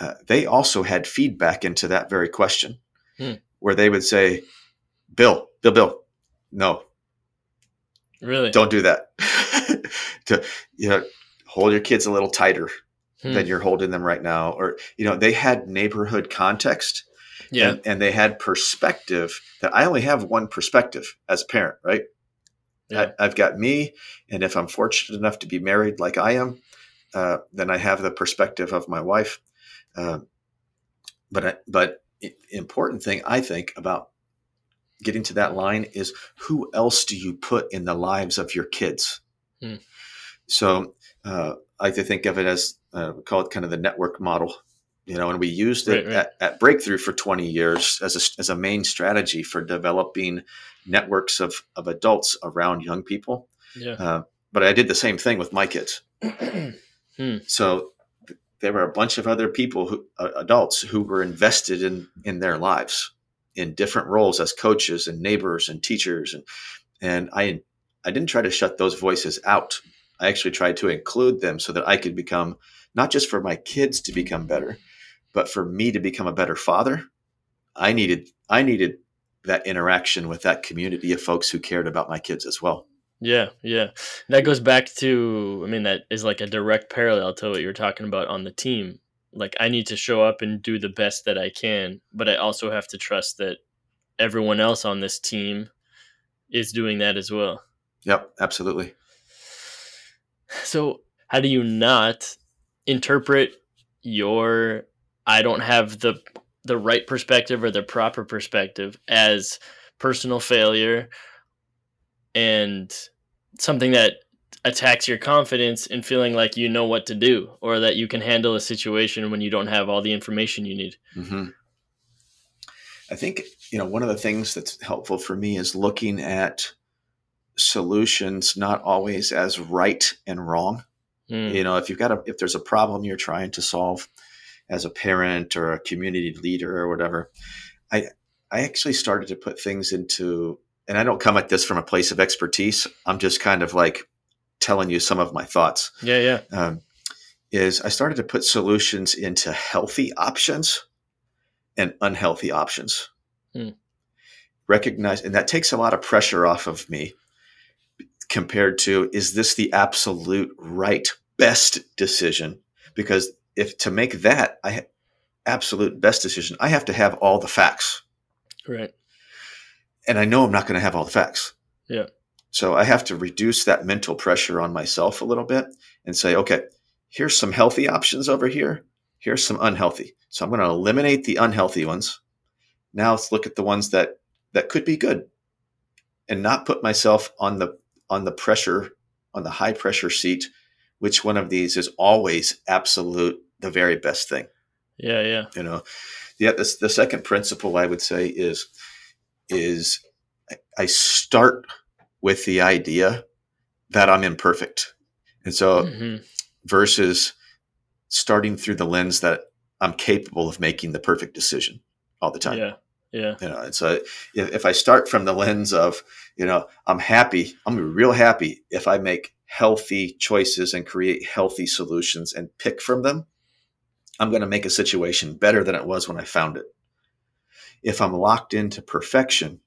Speaker 1: uh, they also had feedback into that very question,
Speaker 2: Hmm.
Speaker 1: where they would say, "Bill, Bill, Bill, no,
Speaker 2: Really?
Speaker 1: don't do that. to you know, hold your kids a little tighter
Speaker 2: Hmm.
Speaker 1: than you're holding them right now, or you know, they had neighborhood context,
Speaker 2: yeah.
Speaker 1: and, and they had perspective that I only have one perspective as a parent, right?
Speaker 2: Yeah.
Speaker 1: I, I've got me, and if I'm fortunate enough to be married like I am, uh, then I have the perspective of my wife. Um, but I, but important thing I think about getting to that line is who else do you put in the lives of your kids?
Speaker 2: Hmm.
Speaker 1: So uh, I like to think of it as uh, we call it kind of the network model. You know, and we used it
Speaker 2: Right, right.
Speaker 1: At, at Breakthrough for 20 years as a, as a main strategy for developing networks of, of adults around young people.
Speaker 2: Yeah.
Speaker 1: Uh, but I did the same thing with my kids. So th- there were a bunch of other people who uh, adults who were invested in in their lives in different roles as coaches and neighbors and teachers and and I I didn't try to shut those voices out. I actually tried to include them so that I could become not just for my kids to become better, but for me to become a better father. I needed I needed that interaction with that community of folks who cared about my kids as well.
Speaker 2: Yeah, yeah. That goes back to I mean that is like a direct parallel to what you're talking about on the team. Like I need to show up and do the best that I can, but I also have to trust that everyone else on this team is doing that as well.
Speaker 1: Yep, absolutely.
Speaker 2: So, how do you not interpret your I don't have the the right perspective or the proper perspective as personal failure and something that attacks your confidence in feeling like you know what to do or that you can handle a situation when you don't have all the information you need.
Speaker 1: hmm I think you know one of the things that's helpful for me is looking at solutions not always as right and wrong.
Speaker 2: Mm,
Speaker 1: You know, if you've got a if there's a problem you're trying to solve as a parent or a community leader or whatever, I I actually started to put things into and I don't come at this from a place of expertise. I'm just kind of like telling you some of my thoughts.
Speaker 2: Yeah, yeah.
Speaker 1: Um, is I started to put solutions into healthy options and unhealthy options.
Speaker 2: Hmm.
Speaker 1: Recognize, and that takes a lot of pressure off of me compared to is this the absolute right best decision? Because if to make that I absolute best decision, I have to have all the facts.
Speaker 2: Right.
Speaker 1: And I know I'm not going to have all the facts.
Speaker 2: Yeah.
Speaker 1: So I have to reduce that mental pressure on myself a little bit and say, okay, here's some healthy options over here. Here's some unhealthy. So I'm going to eliminate the unhealthy ones. Now let's look at the ones that that could be good and not put myself on the on the pressure on the high pressure seat which one of these is always absolute the very best thing?
Speaker 2: Yeah, yeah.
Speaker 1: you know? The, the, the second principle i would say is is i start with the idea that i'm imperfect. And so
Speaker 2: hmm
Speaker 1: versus starting through the lens that i'm capable of making the perfect decision all the time.
Speaker 2: Yeah, yeah.
Speaker 1: you know and so if, if i start from the lens of you know i'm happy i'm real happy if i make healthy choices and create healthy solutions and pick from them i'm going to make a situation better than it was when i found it if i'm locked into perfection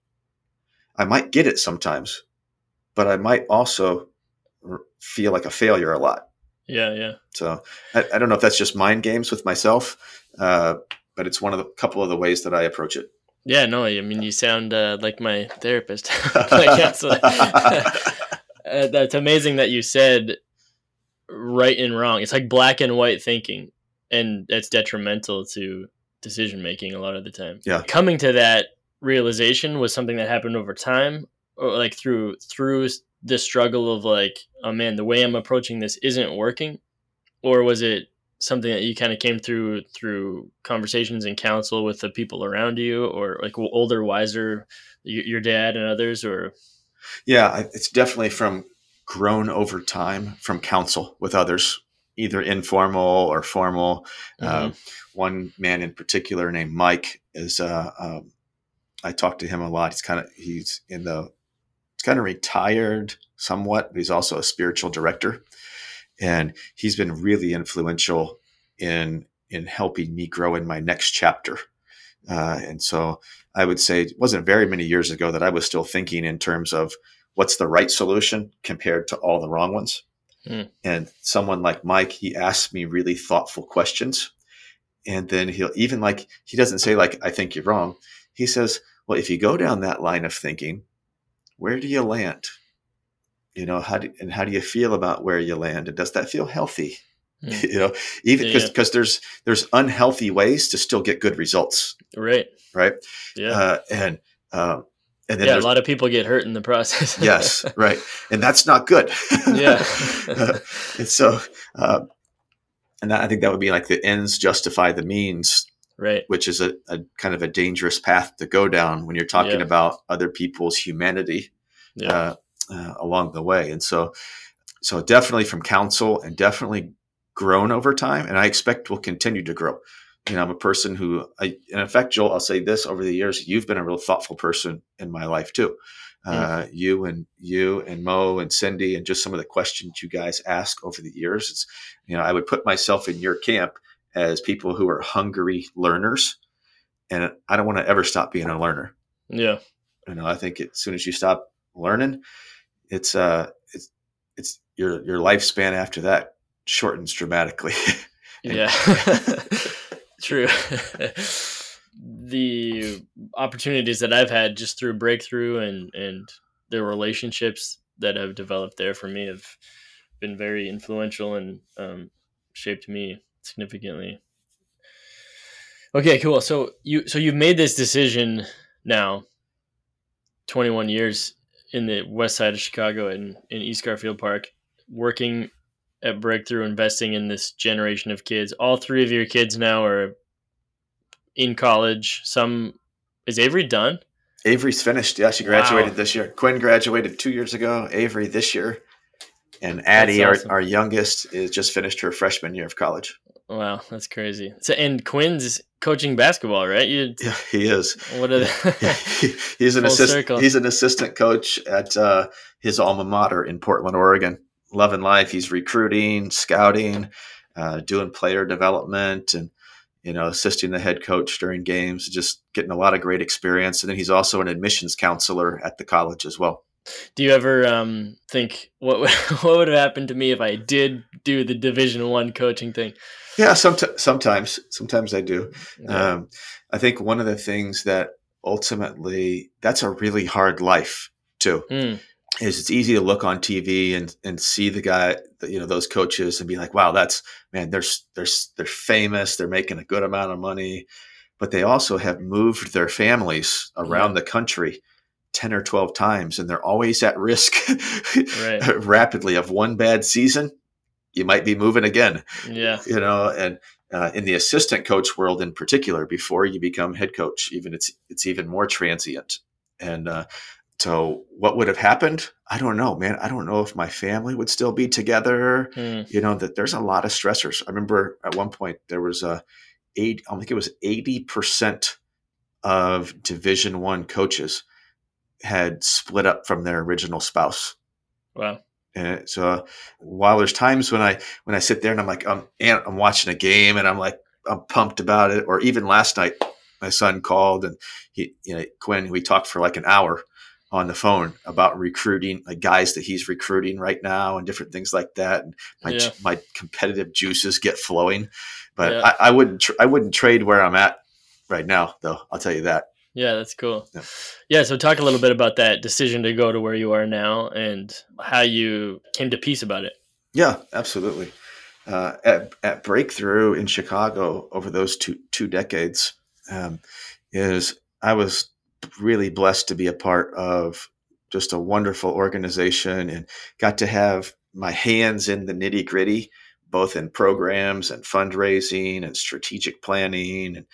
Speaker 1: i might get it sometimes but i might also feel like a failure a lot
Speaker 2: Yeah, yeah.
Speaker 1: so i, I don't know if that's just mind games with myself uh, but it's one of the couple of the ways that i approach it
Speaker 2: Yeah, no, I mean, you sound uh, like my therapist. my counselor. uh, that's amazing that you said right and wrong. It's like black and white thinking, and that's detrimental to decision making a lot of the time.
Speaker 1: Yeah.
Speaker 2: Coming to that realization was something that happened over time, or like through through the struggle of like, oh man, the way I'm approaching this isn't working, or was it something that you kind of came through through conversations and counsel with the people around you, or like older, wiser, your dad and others, or
Speaker 1: Yeah, it's definitely from grown over time from counsel with others, either informal or formal. Uh, one man in particular named Mike is. Uh, um, I talk to him a lot. He's kind of he's in the he's kind of retired somewhat. But he's also a spiritual director, and he's been really influential in in helping me grow in my next chapter. Uh, and so I would say it wasn't very many years ago that I was still thinking in terms of what's the right solution compared to all the wrong ones.
Speaker 2: Hmm.
Speaker 1: And someone like Mike, he asks me really thoughtful questions. And then he'll even like, he doesn't say, like, I think you're wrong. He says, well, if you go down that line of thinking, where do you land? You know, how do, and how do you feel about where you land? And does that feel healthy?
Speaker 2: Hmm.
Speaker 1: you know, even because
Speaker 2: Yeah.
Speaker 1: because there's there's unhealthy ways to still get good results,
Speaker 2: right,
Speaker 1: right?
Speaker 2: yeah,
Speaker 1: Uh, and um, and then
Speaker 2: yeah. A lot of people get hurt in the process.
Speaker 1: yes, right, and that's not good.
Speaker 2: Yeah.
Speaker 1: and so, uh, and that, I think that would be like the ends justify the means,
Speaker 2: right.
Speaker 1: which is a, a kind of a dangerous path to go down when you're talking
Speaker 2: Yeah.
Speaker 1: about other people's humanity
Speaker 2: Yeah,
Speaker 1: uh, uh, along the way. And so, so definitely from counsel and definitely grown over time, and I expect will continue to grow. You know, I'm a person who, I, in effect, Joel, I'll say this: over the years, you've been a real thoughtful person in my life too. Uh, you and you and Mo and Cindy and just some of the questions you guys ask over the years. It's, you know, I would put myself in your camp as people who are hungry learners, and I don't want to ever stop being a learner.
Speaker 2: yeah,
Speaker 1: You know, I think as soon as you stop learning, it's uh, it's it's your your lifespan after that shortens dramatically.
Speaker 2: yeah. True. the opportunities that I've had just through breakthrough and and the relationships that have developed there for me have been very influential and um, shaped me significantly. Okay, cool. So you so you've made this decision now, twenty one years in the west side of Chicago in in East Garfield Park, working at Breakthrough, investing in this generation of kids. All three of your kids now are in college. Some is Avery done?
Speaker 1: Avery's finished. Yeah, she graduated
Speaker 2: Wow.
Speaker 1: this year. Quinn graduated two years ago. Avery this year, and Addie,
Speaker 2: awesome.
Speaker 1: our, our youngest, is just finished her freshman year of college.
Speaker 2: Wow, that's crazy. So, and Quinn's coaching basketball, right? You,
Speaker 1: Yeah, he is.
Speaker 2: what are the,
Speaker 1: he- he's an assistant. He's an assistant coach at uh, his alma mater in Portland, Oregon. Loving life. He's recruiting, scouting, uh, doing player development, and you know, assisting the head coach during games. Just getting a lot of great experience. And then he's also an admissions counselor at the college as well.
Speaker 2: do you ever um, think what would- what would have happened to me if I did do the Division One coaching thing?
Speaker 1: Yeah, somet- sometimes, sometimes I do.
Speaker 2: Yeah.
Speaker 1: Um, I think one of the things that ultimately that's a really hard life too.
Speaker 2: Mm,
Speaker 1: is it's easy to look on TV and and see the guy, you know, those coaches and be like, wow, that's man, they're they're they're famous, they're making a good amount of money, but they also have moved their families around the country. 10 or 12 times and they're always at risk
Speaker 2: Right.
Speaker 1: rapidly of one bad season you might be moving again
Speaker 2: yeah.
Speaker 1: you know and uh, in the assistant coach world in particular before you become head coach even it's it's even more transient and uh, so what would have happened? I don't know man. I don't know if my family would still be together.
Speaker 2: Mm,
Speaker 1: you know that there's a lot of stressors. I remember at one point there was a eight i think it was 80% of division one coaches had split up from their original spouse.
Speaker 2: Wow.
Speaker 1: and so uh, while there's times when I when I sit there and I'm like I'm and I'm watching a game and I'm like I'm pumped about it, or even last night my son called and he you know Quinn we talked for like an hour on the phone about recruiting like guys that he's recruiting right now and different things like that. And my
Speaker 2: Yeah.
Speaker 1: my competitive juices get flowing, but
Speaker 2: Yeah.
Speaker 1: I, I wouldn't tr- I wouldn't trade where I'm at right now though. I'll tell you that.
Speaker 2: Yeah, that's cool.
Speaker 1: Yeah.
Speaker 2: Yeah. so talk a little bit about that decision to go to where you are now and how you came to peace about it.
Speaker 1: Yeah, absolutely. Uh, at, at Breakthrough in Chicago over those two two decades, um, is I was really blessed to be a part of just a wonderful organization and got to have my hands in the nitty gritty, both in programs and fundraising and strategic planning and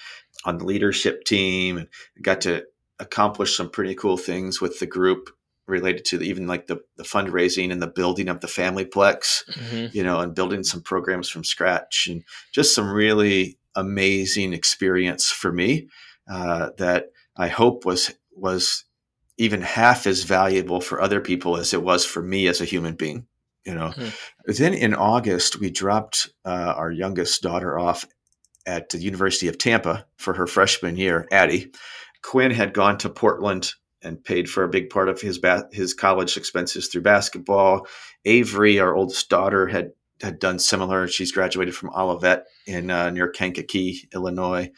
Speaker 1: on the leadership team, and got to accomplish some pretty cool things with the group related to the, even like the, the fundraising and the building of the family plex
Speaker 2: hmm
Speaker 1: you know and building some programs from scratch and just some really amazing experience for me uh, that i hope was was even half as valuable for other people as it was for me as a human being you know
Speaker 2: Hmm.
Speaker 1: then in august we dropped uh, our youngest daughter off at the university of tampa for her freshman year addie quinn had gone to portland and paid for a big part of his ba- his college expenses through basketball. Avery, our oldest daughter, had had done similar. She's graduated from Olivet in uh, near Kankakee, Illinois,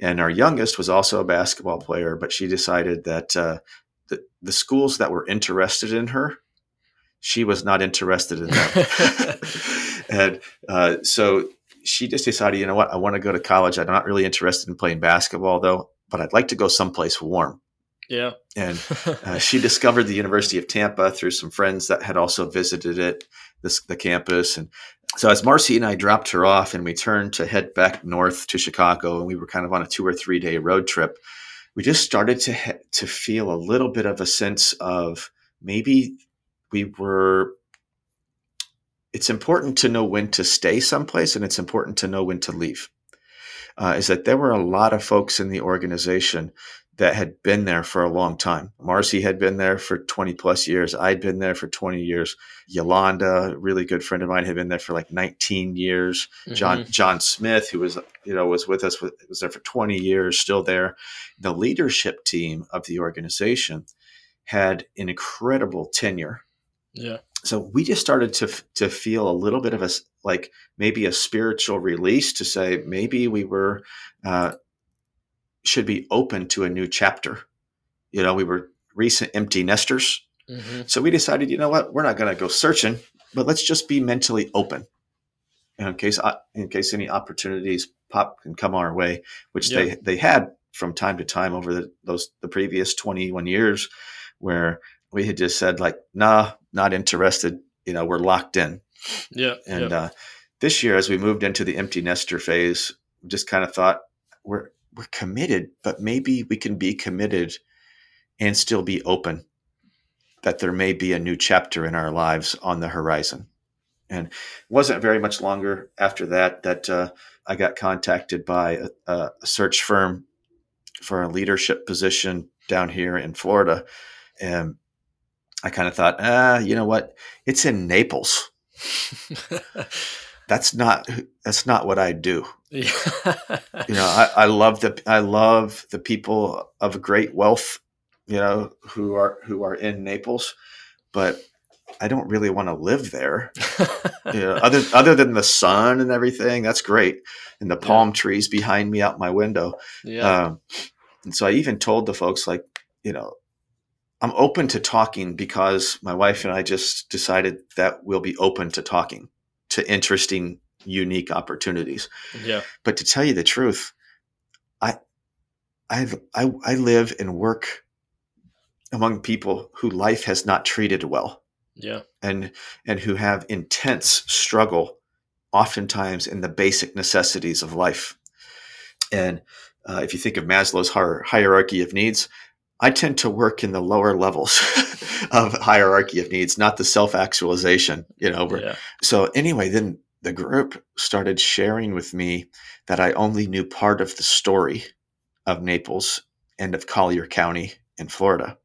Speaker 1: and our youngest was also a basketball player. But she decided that uh, the the schools that were interested in her, she was not interested in them, and uh, so she just decided, you know what, I want to go to college. I'm not really interested in playing basketball though, but I'd like to go someplace warm.
Speaker 2: Yeah.
Speaker 1: And uh, she discovered the University of Tampa through some friends that had also visited it, this, the campus. And so as Marcy and I dropped her off and we turned to head back north to Chicago, and we were kind of on a two or three day road trip, we just started to he- to feel a little bit of a sense of maybe we were. It's important to know when to stay someplace, and it's important to know when to leave. Uh, is that there were a lot of folks in the organization that had been there for a long time. Marcy had been there for 20 plus years. I'd been there for 20 years. Yolanda, a really good friend of mine, had been there for like 19 years. John
Speaker 2: Mhm.
Speaker 1: John Smith, who was you know was with us, was was there for 20 years, still there. The leadership team of the organization had an incredible tenure.
Speaker 2: Yeah.
Speaker 1: So we just started to to feel a little bit of a like maybe a spiritual release to say maybe we were uh, should be open to a new chapter. You know, we were recent empty nesters.
Speaker 2: hmm
Speaker 1: So we decided, you know what, we're not going to go searching, but let's just be mentally open in case uh, in case any opportunities pop can come our way, which
Speaker 2: Yeah.
Speaker 1: they they had from time to time over the, those the previous 21 years, where we had just said like, nah, not interested. You know, we're locked in.
Speaker 2: Yeah.
Speaker 1: And
Speaker 2: yeah.
Speaker 1: uh, this year, as we moved into the empty nester phase, just kind of thought we're we're committed, but maybe we can be committed and still be open that there may be a new chapter in our lives on the horizon. And it wasn't very much longer after that that uh, I got contacted by a, a search firm for a leadership position down here in Florida. And I kind of thought, ah, you know what? It's in Naples. that's not that's not what I do. Yeah. you know, I, I love the I love the people of great wealth, you know, who are who are in Naples, but I don't really want to live there. you know, other other than the sun and everything, that's great, and the palm yeah. trees behind me out my window. Yeah. Um, and so I even told the folks like, you know, I'm open to talking because my wife and I just decided that we'll be open to talking to interesting, unique opportunities.
Speaker 2: Yeah.
Speaker 1: But to tell you the truth, I I I, I live and work among people who life has not treated well.
Speaker 2: Yeah.
Speaker 1: And and who have intense struggle oftentimes in the basic necessities of life. And uh, if you think of Maslow's hierarchy of needs, I tend to work in the lower levels of hierarchy of needs, not the self actualization, you know. Yeah. So, anyway, then the group started sharing with me that I only knew part of the story of Naples and of Collier County in Florida.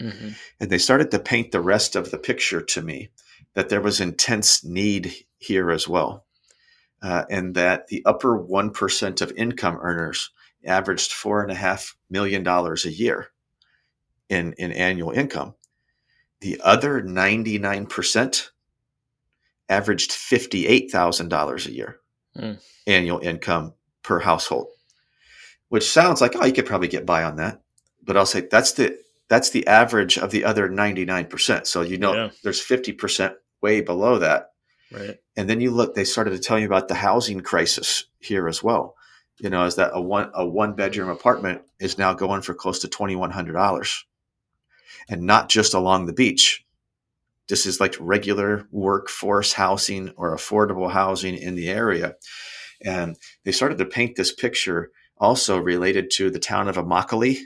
Speaker 1: Mm-hmm. And they started to paint the rest of the picture to me that there was intense need here as well. Uh, and that the upper 1% of income earners averaged $4.5 million a year in, in annual income. The other 99% averaged $58,000 a year mm. annual income per household, which sounds like, oh, you could probably get by on that. But I'll say that's the that's the average of the other 99%. So you know yeah. there's 50% way below that.
Speaker 2: Right.
Speaker 1: And then you look, they started to tell you about the housing crisis here as well. You know, is that a one a one bedroom apartment is now going for close to twenty one hundred dollars and not just along the beach. This is like regular workforce housing or affordable housing in the area. And they started to paint this picture also related to the town of Immokalee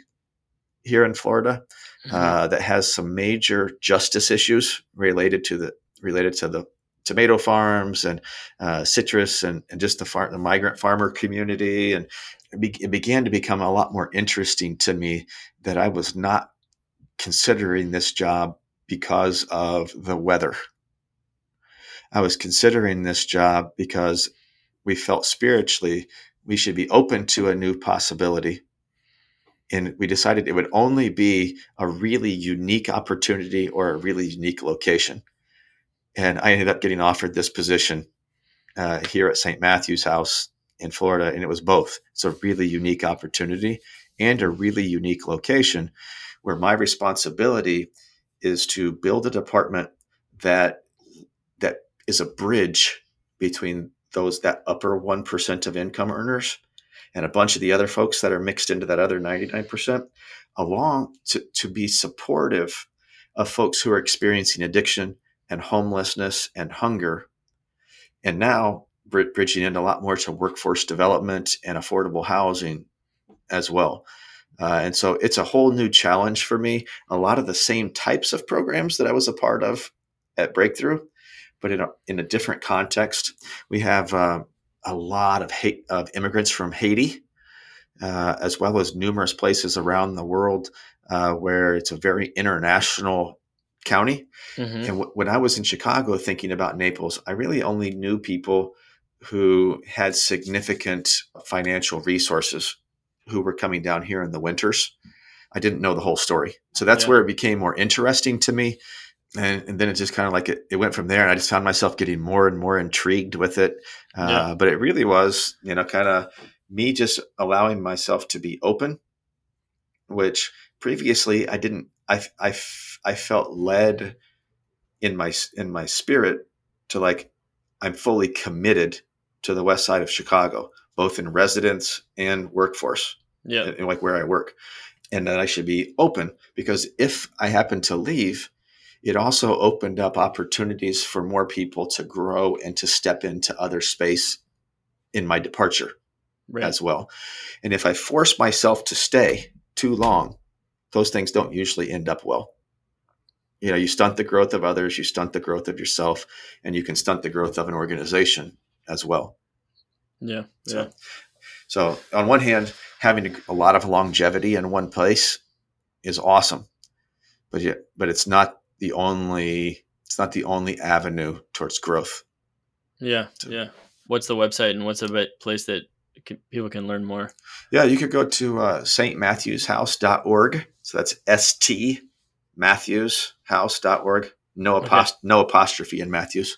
Speaker 1: here in Florida mm-hmm. uh, that has some major justice issues related to the related to the tomato farms and uh, citrus and, and just the, far, the migrant farmer community. And it, be, it, began to become a lot more interesting to me that I was not considering this job because of the weather. I was considering this job because we felt spiritually we should be open to a new possibility. And we decided it would only be a really unique opportunity or a really unique location. And I ended up getting offered this position uh, here at St. Matthew's House in Florida. And it was both. It's a really unique opportunity and a really unique location where my responsibility is to build a department that that is a bridge between those that upper 1% of income earners and a bunch of the other folks that are mixed into that other 99% along to, to be supportive of folks who are experiencing addiction and homelessness and hunger. And now bridging in a lot more to workforce development and affordable housing as well uh, and so it's a whole new challenge for me. A lot of the same types of programs that I was a part of at Breakthrough, but in a, in a different context. We have uh, a lot of, hate, of immigrants from Haiti, uh, as well as numerous places around the world uh, where it's a very international county. Mm-hmm. And w- when I was in Chicago thinking about Naples, I really only knew people who had significant financial resources who were coming down here in the winters. I didn't know the whole story. So that's yeah. where it became more interesting to me. And, and then it just kind of like it, it, went from there. And I just found myself getting more and more intrigued with it. Uh, yeah. But it really was, you know, kind of me just allowing myself to be open, which previously I didn't, I, I, I felt led in my, in my spirit to like, I'm fully committed to the west side of Chicago both in residence and workforce.
Speaker 2: Yeah.
Speaker 1: And, like where I work. And that I should be open because if I happen to leave, it also opened up opportunities for more people to grow and to step into other space in my departure right. as well. And if I force myself to stay too long, those things don't usually end up well. you know you stunt the growth of others you stunt the growth of yourself and you can stunt the growth of an organization as well
Speaker 2: Yeah.
Speaker 1: So-
Speaker 2: Yeah.
Speaker 1: so on one hand having a lot of longevity in one place is awesome but yeah but it's not the only it's not the only avenue towards growth
Speaker 2: Yeah.
Speaker 1: So-
Speaker 2: Yeah. What's the website and what's a bit place that can, people can learn more?
Speaker 1: yeah you could go to uh, stmatthewshouse.org so that's st matthewshouse.org no,
Speaker 2: Okay.
Speaker 1: no apostrophe in matthews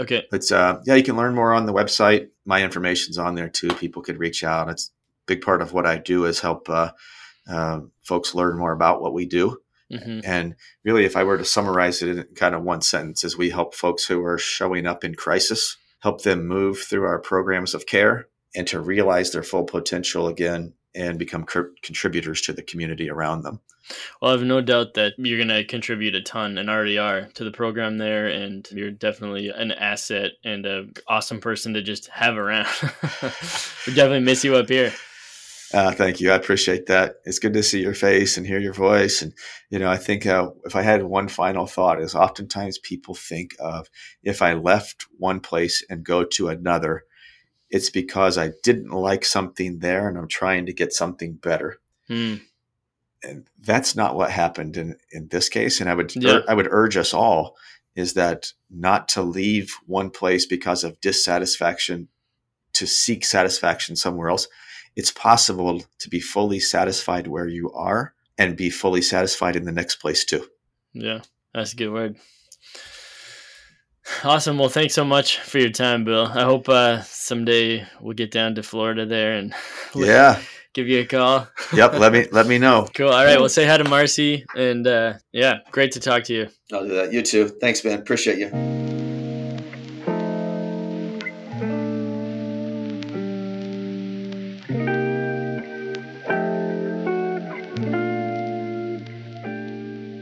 Speaker 2: Okay.
Speaker 1: But uh, yeah, you can learn more on the website. My information's on there too. People could reach out. It's a big part of what I do is help uh, uh, folks learn more about what we do.
Speaker 2: hmm
Speaker 1: And really, if I were to summarize it in kind of one sentence, is we help folks who are showing up in crisis, help them move through our programs of care, and to realize their full potential again and become cr- contributors to the community around them.
Speaker 2: Well, I have no doubt that you're going to contribute a ton and already are to the program there. And you're definitely an asset and an awesome person to just have around. we definitely miss you up here.
Speaker 1: Uh, thank you. I appreciate that. It's good to see your face and hear your voice. And, you know, I think uh, if I had one final thought is oftentimes people think of if I left one place and go to another, it's because I didn't like something there and I'm trying to get something better.
Speaker 2: Hmm.
Speaker 1: And that's not what happened in, in this case. And I would,
Speaker 2: Yeah.
Speaker 1: I would urge us all is that not to leave one place because of dissatisfaction to seek satisfaction somewhere else it's possible to be fully satisfied where you are and be fully satisfied in the next place too.
Speaker 2: Yeah, that's a good word. Awesome. Well, thanks so much for your time, Bill. I hope uh, someday we'll get down to Florida there and
Speaker 1: Yeah.
Speaker 2: Give you a call.
Speaker 1: Yep. Let me let me know.
Speaker 2: Cool. All right. Well, say hi to Marcy. And uh, yeah, great to talk to you.
Speaker 1: I'll do that. You too. Thanks, man. Appreciate you.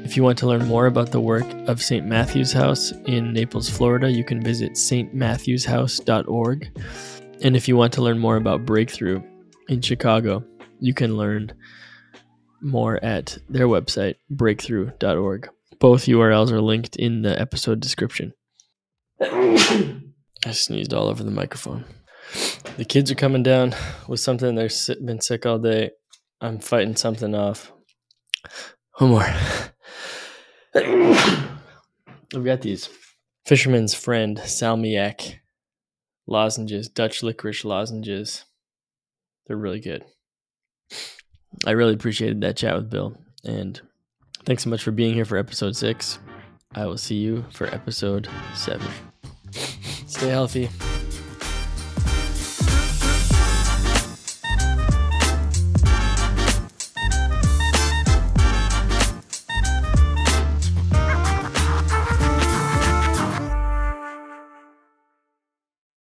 Speaker 2: If you want to learn more about the work of St. Matthew's House in Naples, Florida, you can visit stmatthewshouse.org. And if you want to learn more about Breakthrough in Chicago, you can learn more at their website, breakthrough.org. Both URLs are linked in the episode description. I sneezed all over the microphone. The kids are coming down with something. They've been sick all day. I'm fighting something off. One more. I've got these Fisherman's Friend Salmiak lozenges, Dutch licorice lozenges. They're really good. I really appreciated that chat with Bill. And thanks so much for being here for episode six. I will see you for episode seven. Stay healthy.